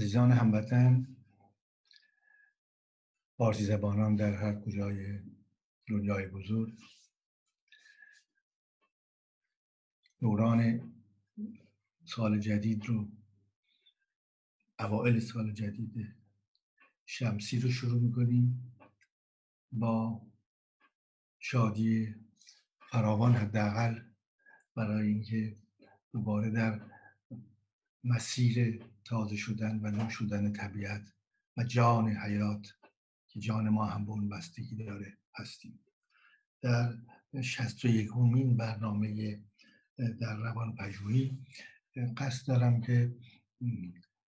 عزیزان هموطن فارسی زبانان در هر کجای دنیای بزرگ دوران سال جدید رو اوائل سال جدید شمسی رو شروع می‌کنیم با شادی فراوان حداقل برای اینکه دوباره در مسیر تازه شدن و نو شدن طبیعت و جان حیات که جان ما هم به اون بستگی داره هستیم. در شست و یکمین برنامه در روان پژوهی قصد دارم که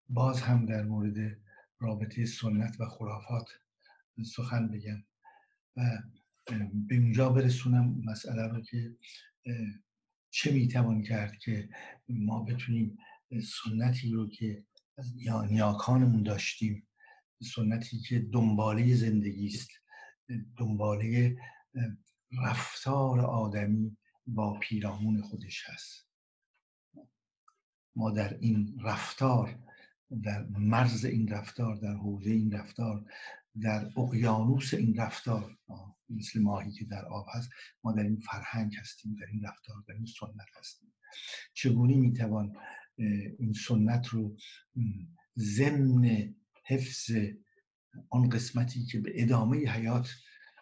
باز هم در مورد رابطه سنت و خرافات سخن بگم و به اونجا برسونم مسئله رو که چه می‌توان کرد که ما بتونیم سنتی رو که از نیاکانمون داشتیم. سنتی که دنباله زندگی است. دنباله رفتار آدمی با پیرامون خودش هست. ما در این رفتار در مرز این رفتار در حوزه این رفتار در اقیانوس این رفتار مثل ماهی که در آب هست ما در این فرهنگ هستیم در این رفتار در این سنت هستیم. چگونه می‌توان این سنت رو ضمن حفظ آن قسمتی که به ادامه حیات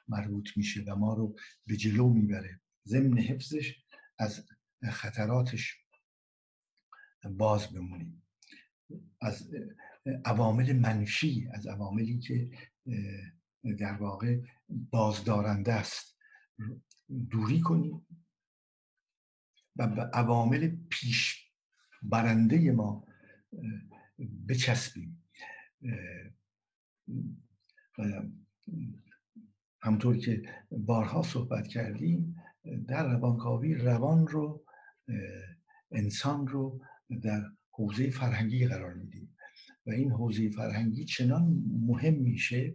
مربوط میشه و ما رو به جلو می‌بره. ضمن حفظش از خطراتش باز بمونیم. از عوامل منفی از عواملی که در واقع بازدارنده است. دوری کنیم و به عوامل پیش برنده ما بچسبیم. همطور که بارها صحبت کردیم در روانکاوی روان رو انسان رو در حوزه فرهنگی قرار میدیم. و این حوزه فرهنگی چنان مهم میشه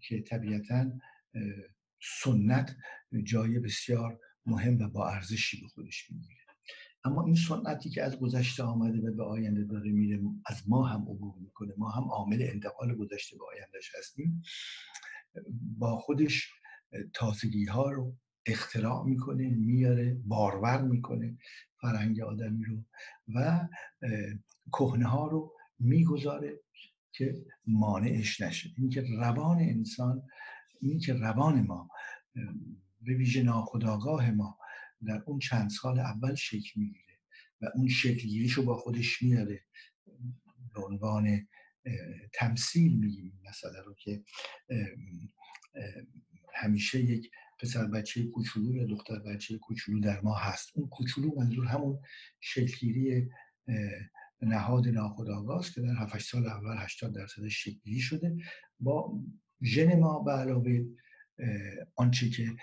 که طبیعتا سنت جای بسیار مهم و با ارزشی به خودش می‌گیره. اما این سنتی که از گذشته آمده و به آینده داره میره از ما هم عبور می‌کنه. ما هم عامل انتقال گذشته به آیندهش هستیم. با خودش تازگی ها رو اختراع می‌کنه میاره بارور می‌کنه فرهنگ آدمی رو و کهنه ها رو می‌گذاره که مانعش نشه. اینکه روان انسان این که روان ما به ویژه ناخداگاه ما در اون چند سال اول شکل می‌گیره و اون شکل رو با خودش میاره. به عنوان تمثیل میگیم مسئله رو که همیشه یک پسر بچه کوچولو یا دختر بچه کوچولو در ما هست. اون کوچولو منظور همون شکلگیری نهاد ناخودآگاه که در 7 سال اول 80 درصد شکلی شده. با ژن ما به علاوه آنچه که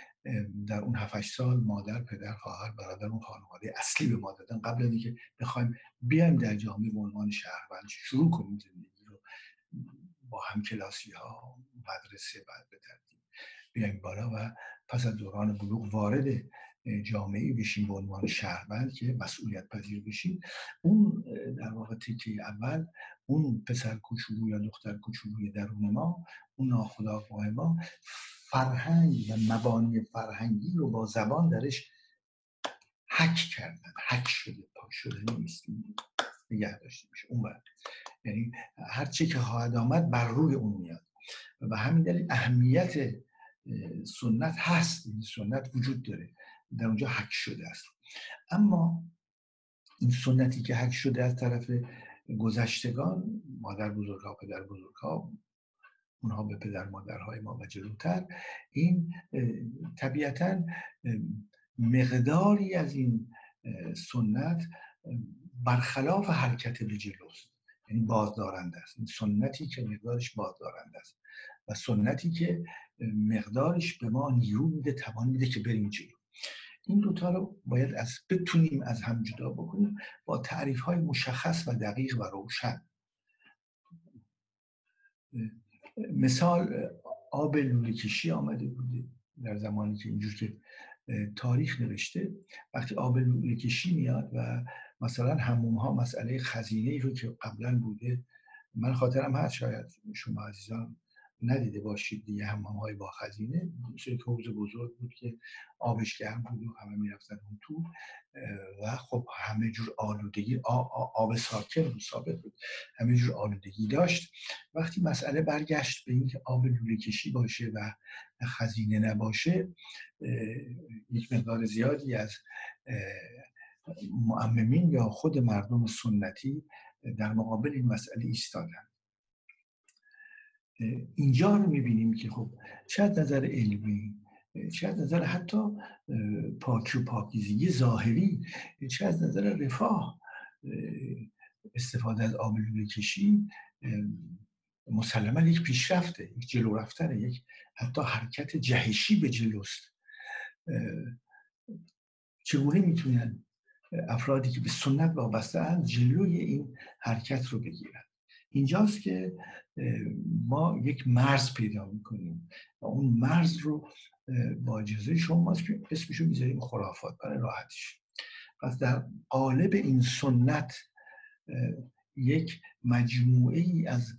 در اون 7 سال مادر پدر خواهر برادر اون خانواده اصلی به ما دادن قبل از اینکه بخوایم بیایم در جامعه به عنوان شهروند شروع کنیم زندگی رو با همکلاسی ها مدرسه بعد به ترتیب بیایم بالا و پس از دوران بلوغ وارد جامعه بشیم به عنوان شهروند که مسئولیت پذیر بشیم اون در واقع تیکه اول اون پسر کوچولو یا دختر کوچولوی درون ما اون ناخداگاه ما فرهنگ و مبانی فرهنگی رو با زبان درش حک کردن حک شده پاک شده نیست. نگه داشته میشه اون بر. یعنی هر چی که خواهد آمد بر روی اون میاد. و همین دلیل اهمیت سنت هست. این سنت وجود داره. در اونجا حک شده است. اما این سنتی که حک شده از طرف گذشتگان مادر بزرگها پدر بزرگها اونها به پدر مادرهای ما و جلوتر این طبیعتا مقداری از این سنت برخلاف حرکت به جلوست. یعنی بازدارنده است. این سنتی که مقدارش بازدارنده است. و سنتی که مقدارش به ما نیرو میده توان میده که بریم جلو. این دوتا رو باید از بتونیم از هم جدا بکنیم با تعریف های مشخص و دقیق و روشن. مثال آب لوله کشی آمده بوده در زمانی که اینجور که تاریخ نوشته. وقتی آب لوله کشی میاد و مثلا هموم ها مسئله خزینه رو که قبلا بوده من خاطرم هست شاید شما عزیزان ندیده باشید دیگه همام های با خزینه. مثل یک بزرگ بود که آبش گرم بود و همه می‌رفتن اون تو و خب همه جور آلودگی آب ساکن بود ثابت بود. همه جور آلودگی داشت. وقتی مسئله برگشت به اینکه آب لوله کشی باشه و خزینه نباشه یک مقدار زیادی از معممین یا خود مردم سنتی در مقابل این مسئله ایستادن. اینجا رو می‌بینیم که خب چه از نظر علمی چه از نظر حتی پاکی و پاکیزگی ظاهری چه از نظر رفاه استفاده از آب کشی مسلما یک پیشرفته یک جلو رفتنه یک حتی حرکت جهشی به جلوست. چگونه می‌تونن افرادی که به سنت وابسته جلوی این حرکت رو بگیرن؟ اینجاست که ما یک مرز پیدا می‌کنیم. و اون مرز رو با اجازه شما اسمشو می‌ذاریم خرافات برای راحتش. پس در قالب این سنت یک مجموعه ای از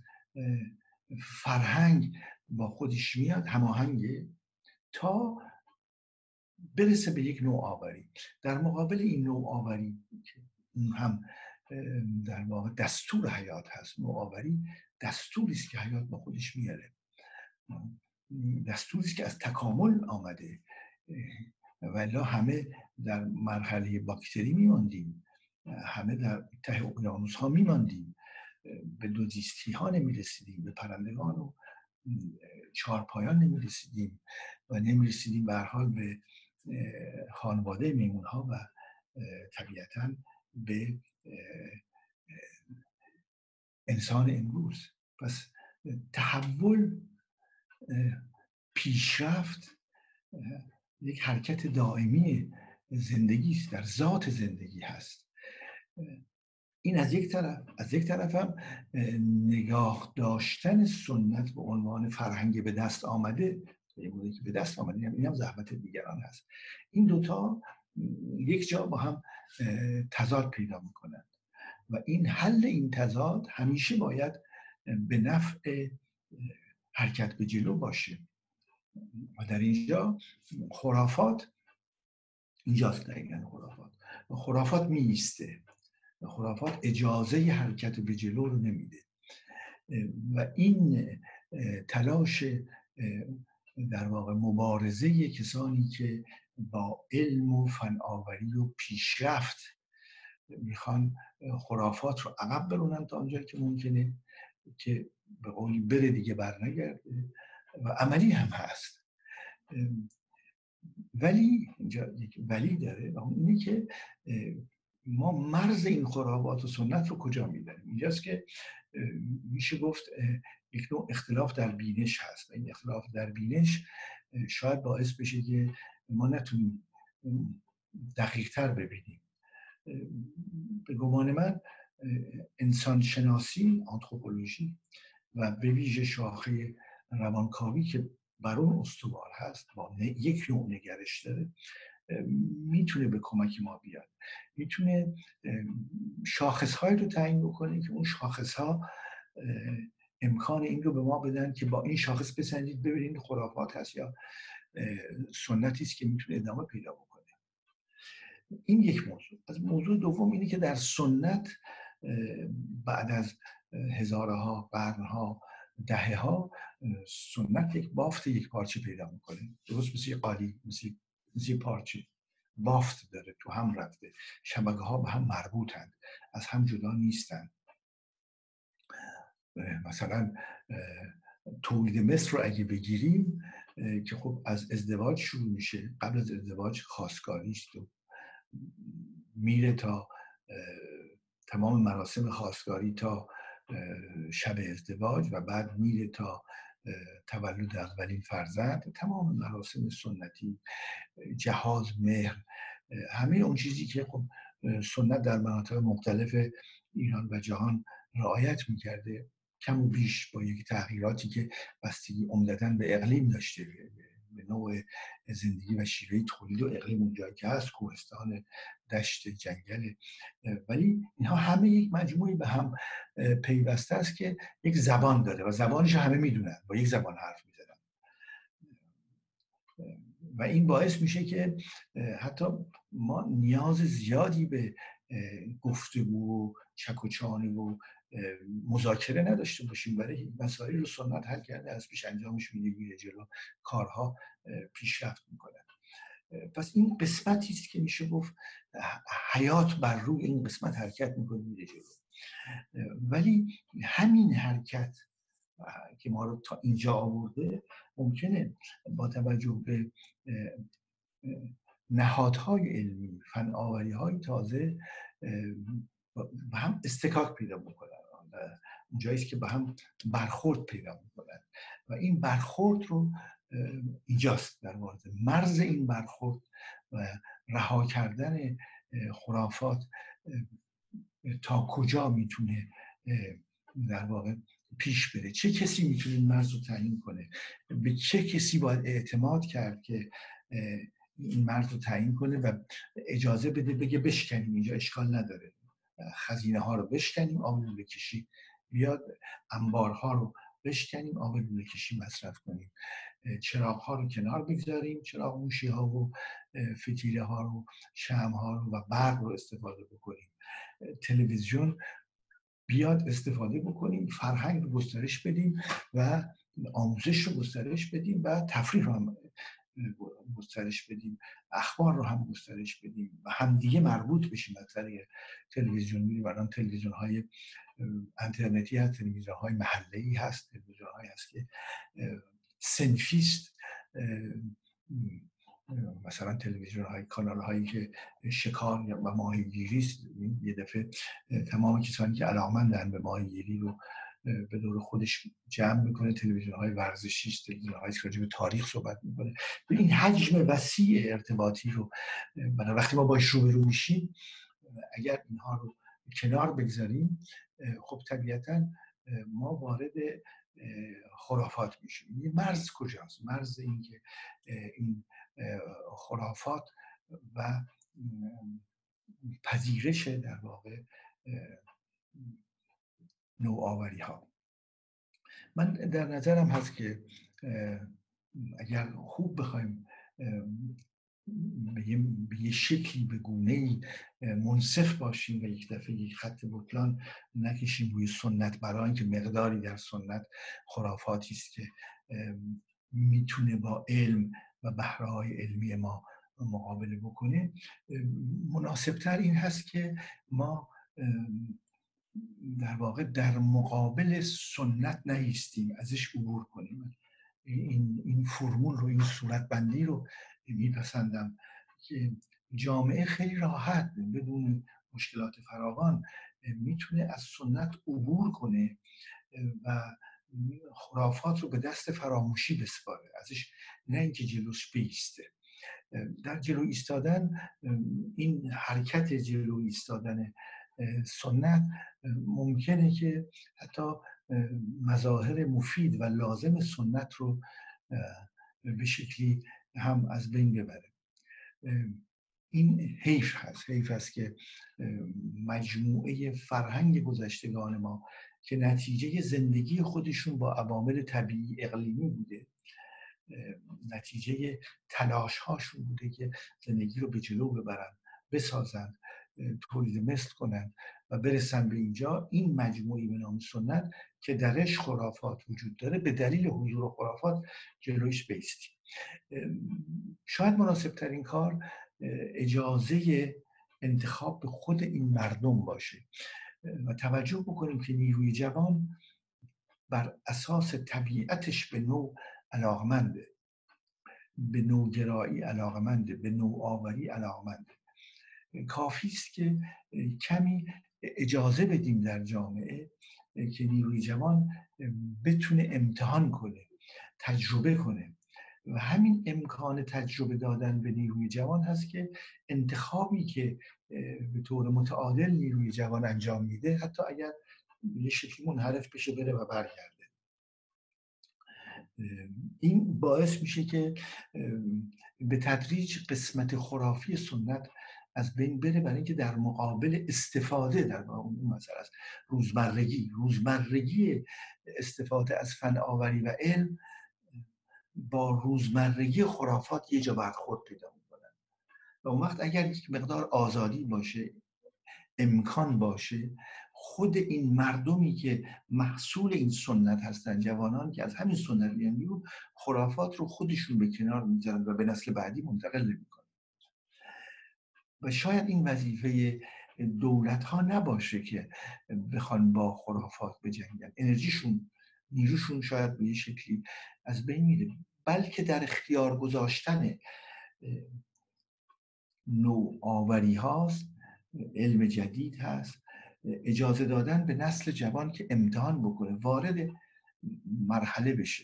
فرهنگ با خودش میاد هماهنگه تا برسه به یک نوآوری. در مقابل این نوآوری اون هم در واقع دستور حیات هست نوآوری دستوری است که حیات با خودش میاره. دستوری است که از تکامل آمده ولی همه در مرحله باکتری میماندیم همه در ته اقیانوس ها میماندیم به دوزیستی ها نمی‌رسیدیم به پرندگان و چهارپایان نمی‌رسیدیم و نمی‌رسیدیم به حال به خانواده میمون ها و طبیعتا به انسان امروز. پس تحول پیشرفت یک حرکت دائمی زندگی است در ذات زندگی هست. این از یک طرف از یک طرف هم نگاه داشتن سنت به عنوان فرهنگ به دست آمده به دست آمده این هم زحمت دیگران هست. این دوتا یک جا با هم تضاد پیدا می‌کنند. و این حل این تضاد همیشه باید به نفع حرکت به جلو باشه. و در اینجا خرافات اینجاست دقیقا خرافات. و خرافات میسته و خرافات اجازه حرکت به جلو رو نمیده. و این تلاش در واقع مبارزه کسانی که با علم و فناوری و پیشرفت می‌خوان خرافات رو عقب برونن تا آنجایی که ممکنه که به قولی بره دیگه برنگرده و عملی هم هست. ولی اینجا یک ولی داره و اون اینه که ما مرز این خرافات و سنت رو کجا میدنیم اینجاست که میشه گفت یک نوع اختلاف در بینش هست این اختلاف در بینش شاید باعث بشه که ما نتونیم دقیقتر ببینیم. به گمان من انسان شناسی آنتروپولوژی و به ویژه شاخه روانکاوی که بر اون استوار هست با یک نوع نگرش داره می‌تونه به کمک ما بیاد. می‌تونه شاخص های رو تعیین بکنه که اون شاخص ها امکان این رو به ما بدن که با این شاخص بسنجید ببینید خرافات هست یا سنتی است که می‌تونه ادامه پیدا بکنه. این یک موضوع. از موضوع دوم اینه که در سنت بعد از هزارها قرنها دهه ها سنت یک بافت یک پارچه پیدا می‌کنه. درست مثل قالی مثل, مثل پارچه. بافت داره تو هم رفته. شبکه ها به هم مربوطند از هم جدا نیستند مثلا تولید مصر رو اگه بگیریم که خب از ازدواج شروع میشه. قبل از ازدواج خواستگاری است و میره تا تمام مراسم خواستگاری تا شب ازدواج و بعد میره تا تولد اولین فرزند. تمام مراسم سنتی جهاز مهر همه اون چیزی که خب سنت در مناطق مختلف ایران و جهان رعایت می‌کرده. کم و بیش با یک تغییراتی که بستگی عمدتا به اقلیم داشته به نوع زندگی و شیوه تولید و اقلیم اونجایی که هست کوهستان دشت جنگل. ولی اینها همه یک مجموعی به هم پیوسته است که یک زبان داره و زبانش همه می‌دونن با یک زبان حرف می‌زنن. و این باعث میشه که حتی ما نیاز زیادی به گفتگو و چک و چانه و مذاکره نداشته باشیم. برای مسائل رو سنت حل کرده از پیش انجامش میده میره جلو کارها پیشرفت می‌کنن پس این قسمتی است که میشه گفت حیات بر روی این قسمت حرکت می‌کنه میره جلو. ولی همین حرکت که ما رو تا اینجا آورده ممکنه با توجه به نهادهای علمی فن های تازه به هم استکاک پیدا بکنن است که به هم برخورد پیدا می‌کنن. و این برخورد رو اینجاست در مورد مرز این برخورد و رها کردن خرافات تا کجا می‌تونه در واقع پیش بره؟ چه کسی می‌تونه این مرز رو تعیین کنه؟ به چه کسی باید اعتماد کرد که این مرز رو تعیین کنه و اجازه بده بگه بشکنیم اینجا اشکال نداره. خزینه ها رو بشکنیم لوله کشی بیاد انبارها رو بشکنیم آب لوله کشی مصرف کنیم. چراغ ها رو کنار بگذاریم چراغ موشی ها و فتیله ها رو شم ها رو و برق رو استفاده بکنیم. تلویزیون بیاد استفاده بکنیم فرهنگ رو گسترش بدیم و آموزش رو گسترش بدیم و تفریح رو هم گسترش بدیم اخبار رو هم گسترش بدیم و همدیگه مربوط بشیم از طریق تلویزیون میریم الان تلویزیون های انترنتی هست تلویزیون های محله ای هست تلویزیون های هست که سنفیست مثلا تلویزیون های کانال هایی که شکار و ماهیگیری است یه دفعه تمام کسانی که علاقمندن به ماهیگیری رو به دور خودش جمع می‌کنه تلویزیون های ورزشی تلویزیون های که به تاریخ صحبت می‌کنه. به این حجم وسیع ارتباطی رو برای وقتی ما باش روبرو میشیم اگر اینها رو کنار بگذاریم خب طبیعتا ما وارد خرافات میشیم. این مرز کجاست؟ مرز اینکه این خرافات و پذیرش در واقع نوآوری ها من در نظرم هست که اگر خوب بخوایم به یه شکلی به گونه ای منصف باشیم و یک دفعه یک خط بطلان نکشیم روی سنت برای اینکه مقداری در سنت خرافاتی است که می‌تونه با علم و بهره های علمی ما مقابله بکنه. مناسبتر این هست که ما در واقع در مقابل سنت نیستیم ازش عبور کنیم. این, این فرمول رو این صورت بندی رو میپسندم که جامعه خیلی راحت بدون مشکلات فراوان می‌تونه از سنت عبور کنه و خرافات رو به دست فراموشی بسپاره. ازش نه اینکه جلوش بیسته. در جلو ایستادن این حرکت جلو ایستادن سنت ممکنه که حتی مظاهر مفید و لازم سنت رو به شکلی هم از بین ببره. این حیف هست حیف هست که مجموعه فرهنگ گذشتگان ما که نتیجه زندگی خودشون با عوامل طبیعی اقلیمی بوده نتیجه تلاش هاشون بوده که زندگی رو به جلو ببرن بسازن. تولید مثل کنن و برسن به اینجا این مجموعی به نام سنت که درش خرافات وجود داره به دلیل حضور خرافات جلویش بیستی شاید مناسب ترین کار اجازه انتخاب به خود این مردم باشه و توجه بکنیم که نیروی جوان بر اساس طبیعتش به نوع علاقمنده به نوگرایی علاقمنده به نوآوری علاقمنده. کافی است که کمی اجازه بدیم در جامعه که نیروی جوان بتونه امتحان کنه تجربه کنه. و همین امکان تجربه دادن به نیروی جوان هست که انتخابی که به طور متعادل نیروی جوان انجام میده حتی اگر یه شکلی منحرف بشه بره و برگرده. این باعث میشه که به تدریج قسمت خرافی سنت از بین بره برای اینکه در مقابل استفاده در اون مسئله است. روزمرگی روزمرگی استفاده از فن آوری و علم با روزمرگی خرافات یه جا برخورد پیدا می‌کنن. و اون وقت اگر یک مقدار آزادی باشه امکان باشه خود این مردمی که محصول این سنت هستن جوانان که از همین سنت میان خرافات رو خودشون به کنار می‌ذارن و به نسل بعدی منتقل نمی‌کنن. و شاید این وظیفه دولت ها نباشه که بخوان با خرافات بجنگن. انرژیشون نیروشون شاید به یه شکلی از بین میره بلکه در اختیار گذاشتن نوآوری هاست علم جدید هست اجازه دادن به نسل جوان که امتحان بکنه وارد مرحله بشه.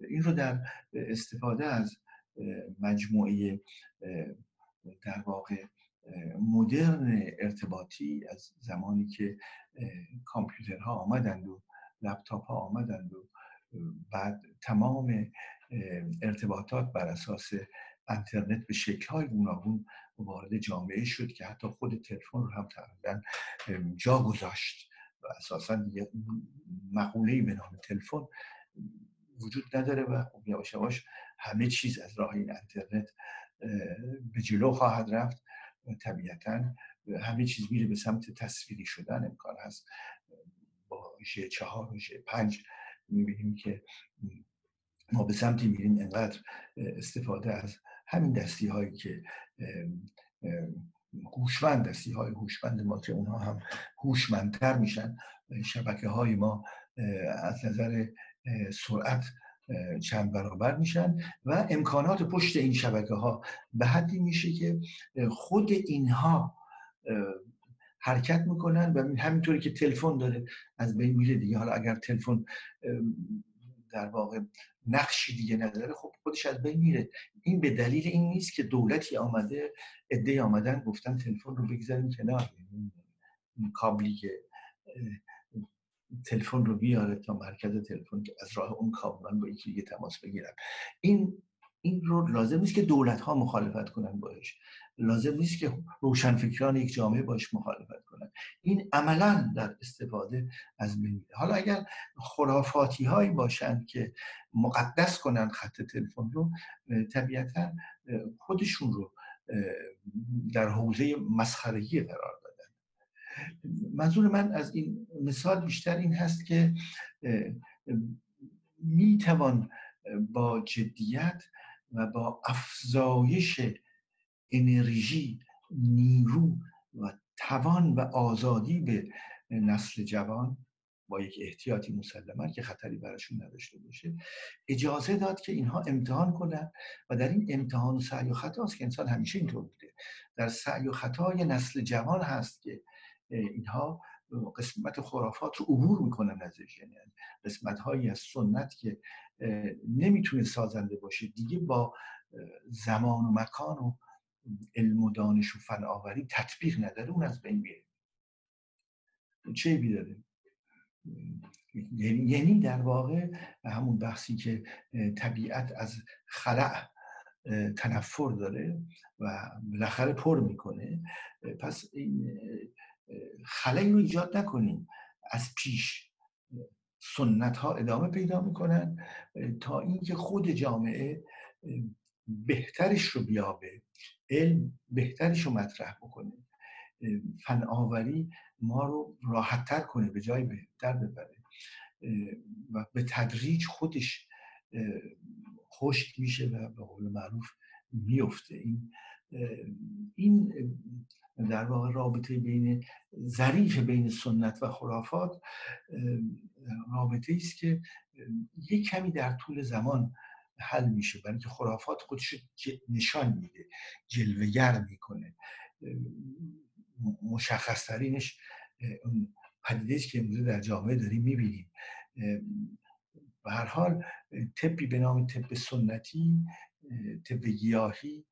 این رو در استفاده از مجموعه در واقع مدرن ارتباطی از زمانی که کامپیوترها آمدند و لپتاپ ها آمدند و بعد تمام ارتباطات بر اساس اینترنت به شکل های گوناگون وارد جامعه شد که حتی خود تلفن رو هم تقریبا جا گذاشت و اساسا دیگه مقوله به نام تلفن وجود نداره و خب یواش همه چیز از راه این اینترنت به جلو خواهد رفت. طبیعتا همه چیز میره به سمت تصویری شدن امکان هست. با ژ چهار و ژ پنج می‌بینیم که ما به سمتی میریم انقدر استفاده از همین دستی هایی که هوشمند دستی های هوشمند ما که اونها هم هوشمندتر میشن. شبکه های ما از نظر سرعت چند برابر میشن و امکانات پشت این شبکه ها به حدی میشه که خود اینها حرکت می‌کنن و همینطوری که تلفن داره از بین میره دیگه. حالا اگر تلفن در واقع نقشی دیگه نداره خب خودش از بین میره. این به دلیل این نیست که دولتی آمده عده آمدن گفتن تلفن رو بگذاریم کنار. این کابلی که تلفن رو بیاره تا مرکز تلفن که از راه اون کابل من با یکی دیگه تماس بگیرم این این رو لازم نیست که دولت ها مخالفت کنن باش لازم نیست که روشنفکران یک جامعه باش مخالفت کنن. این عملا در استفاده از بین حالا اگر خرافاتی هایی باشند که مقدس کنن خط تلفن رو طبیعتا خودشون رو در حوزه مسخرگی قرار منظور من از این مثال بیشتر این هست که می‌توان با جدیت و با افزایش انرژی نیرو و توان و آزادی به نسل جوان با یک احتیاطی مسلما که خطری براشون نداشته باشه اجازه داد که اینها امتحان کنن و در این امتحان و سعی و خطاست که انسان همیشه اینطور بوده. در سعی و خطای نسل جوان هست که اینها قسمت خرافات رو عبور می‌کنن ازش. یعنی قسمت هایی از سنت که نمی‌تونه سازنده باشه. دیگه با زمان و مکان و علم و دانش و فناوری تطبیق نداره اون از بین میره. چه بیداره یعنی،, یعنی در واقع همون بحثی که طبیعت از خلع تنفر داره و بالاخره پر می‌کنه. پس این خلعی رو ایجاد نکنیم. از پیش سنت ها ادامه پیدا می‌کنن تا اینکه خود جامعه بهترش رو بیابه علم بهترش رو مطرح بکنه. فناوری ما رو راحتتر کنه به جای بهتر ببره. و به تدریج خودش خشک میشه و به قول معروف میفته این این در واقع رابطه بین ظریف بین سنت و خرافات رابطه است که یک کمی در طول زمان حل میشه. برای اینکه خرافات خودش نشان میده جلوگر می‌کنه. مشخص ترینش پدیده که امروز در جامعه داریم می‌بینیم. به هر حال طبی به نام طب سنتی طب گیاهی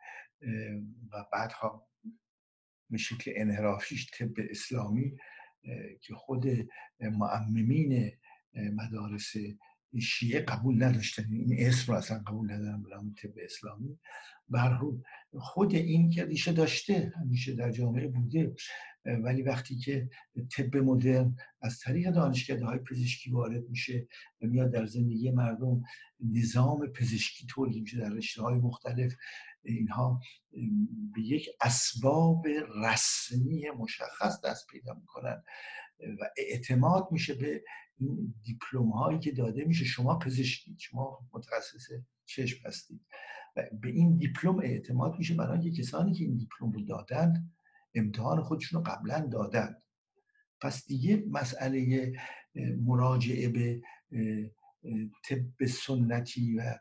و بعدها به شکل انحرافیش طب اسلامی که خود معممین مدارس شیعه قبول نداشتن. این اسم رو اصلا قبول ندارن به نام طب اسلامی. برحول خود این که ریشه داشته همیشه در جامعه بوده ولی وقتی که طب مدرن از طریق دانشکده های پزشکی وارد میشه میاد در زندگی مردم نظام پزشکی تولید میشه در رشته های مختلف اینها به یک اسباب رسمی مشخص دست پیدا می‌کنن و اعتماد میشه به این دیپلم هایی که داده میشه. شما پزشکید شما متخصص چشم هستید. به این دیپلم اعتماد میشه برای اینکه کسانی که این دیپلم رو دادن امتحان خودشون رو قبلا دادن. پس دیگه مسئله مراجعه به طب سنتی و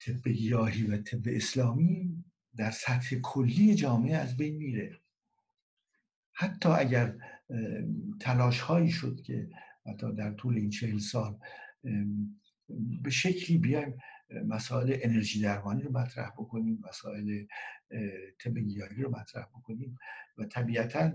طب گیاهی و طب اسلامی در سطح کلی جامعه از بین میره. حتی اگر تلاش هایی شد که حتی در طول این چهل سال به شکلی بیایم مسائل انرژی درمانی رو مطرح بکنیم مسائل طب رو مطرح بکنیم و طبیعتا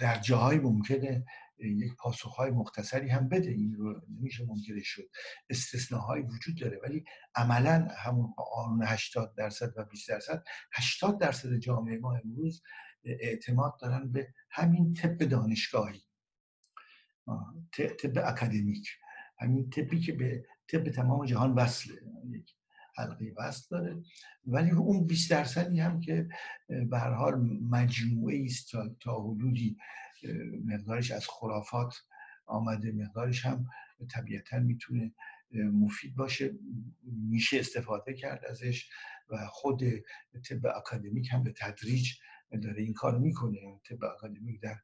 در جاهای ممکنه یک پاسخهای مختصری هم بده. این رو نمیشه ممکنه شد. استثناهایی وجود داره. ولی عملا همون قانون 80 درصد و 20 درصد 80 درصد جامعه ما امروز اعتماد دارن به همین طب دانشگاهی. طب اکادمیک. همین طبی که به طب تمام جهان وصله یک حلقه وصل داره. ولی اون 20 درصدی هم که به هر حال مجموعه است تا, تا حدودی مقدارش از خرافات آمده مقدارش هم طبیعتا می‌تونه مفید باشه. میشه استفاده کرد ازش و خود طب اکادمیک هم به تدریج داره این کار می‌کنه. طب اکادمیک در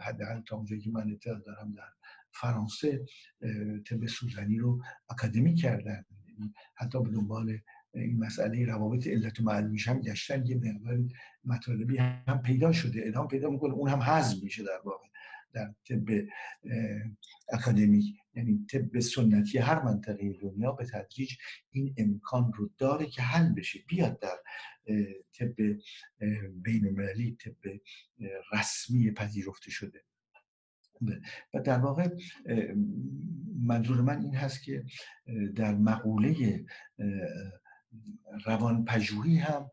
حداقل تا اونجایی که من اطلاع دارم در فرانسه طب سوزنی رو اکادمی کردن. یعنی حتی به دنبال این مسئله روابط علت و معلومیش هم گشتن یه مقدار مطالبی هم پیدا شده. ادام پیدا می‌کنه اون هم حذف میشه در واقع در طب اکادمیک یعنی طب سنتی هر منطقه دنیا به تدریج این امکان رو داره که حل بشه. بیاد در طب بین المللی طب رسمی پذیرفته شده. و در واقع منظور من این هست که در مقوله روان پژوهی هم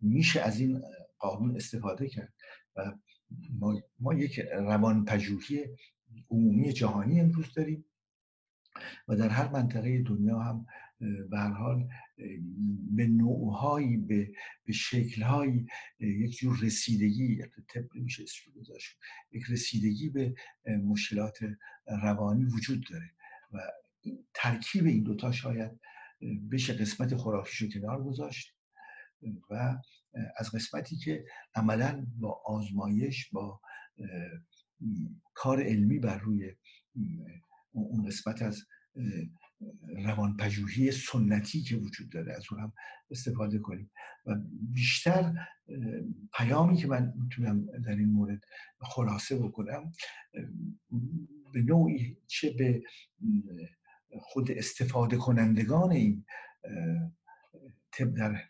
میشه از این قانون استفاده کرد. و ما, ما یک روان پژوهی عمومی جهانی امروز داریم. و در هر منطقه دنیا هم به هر حال به نوعهایی به, به شکلهایی یک جور رسیدگی طب میشه گذاشت یک رسیدگی به مشکلات روانی وجود داره و ترکیب این دوتا شاید بشه قسمت خرافیش رو کنار گذاشت و از قسمتی که عملا با آزمایش با کار علمی بر روی اون قسمت از روانپژوهی سنتی که وجود داره از اون هم استفاده کنیم. و بیشتر پیامی که من می‌تونم در این مورد خلاصه بکنم به نوعی چه به خود استفاده کنندگان این طب در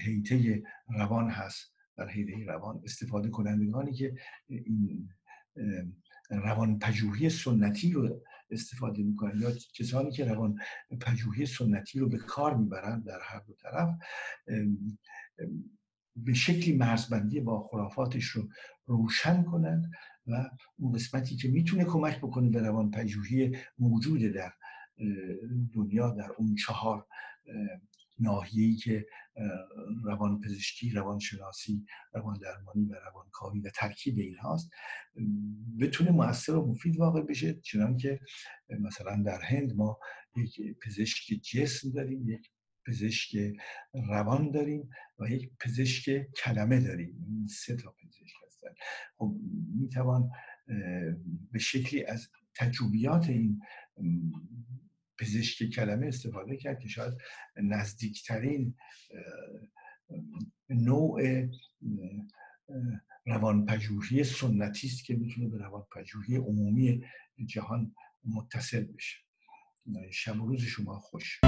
حیطه روان هست در حیطه روان استفاده کنندگانی که این روان پژوهی سنتی رو استفاده می‌کنن یا کسانی که روان پژوهی سنتی رو به کار می‌برن در هر دو طرف به شکلی مرزبندی با خرافاتش رو روشن کنند و اون قسمتی که می‌تونه کمک بکنه به روان پژوهی موجود در دنیا در اون چهار ناحیه‌ای که روان پزشکی، روان شناسی، روان درمانی و روان کاری و ترکیب این هاست بتونه موثر و مفید واقع بشه. چنان که مثلا در هند ما یک پزشک جسم داریم یک پزشک روان داریم و یک پزشک کلمه داریم. این سه تا پزشک هستن. خب می‌توان به شکلی از تجربیات این پزشک کلمه استفاده کرد که شاید نزدیکترین نوع روانپژوهی سنتی است که می‌تونه به روانپژوهی عمومی جهان متصل بشه. شب و روز شما خوش.